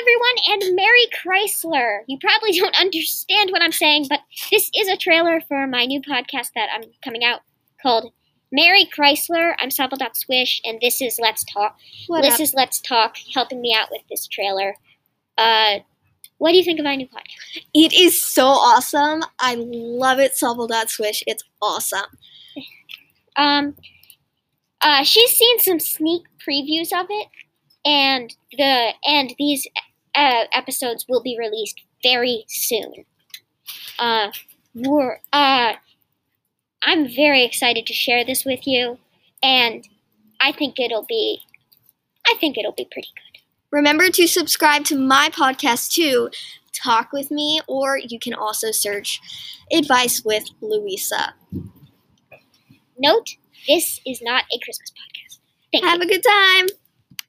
everyone, and Mary Chrysler. You probably don't understand what I'm saying, but this is a trailer for my new podcast that I'm coming out called Mary Chrysler. I'm Swish, and this is Let's Talk. What this up? is Let's Talk, helping me out with this trailer. Uh, what do you think of my new podcast? It is so awesome. I love it, Swish. It's awesome. Um, uh, she's seen some sneak previews of it, and the and these uh, episodes will be released very soon. Uh, we're uh, I'm very excited to share this with you, and I think it'll be, I think it'll be pretty good. Remember to subscribe to my podcast too, Talk with Me, or you can also search Advice with Louisa. Note: This is not a Christmas podcast. Thank you. Have a good time.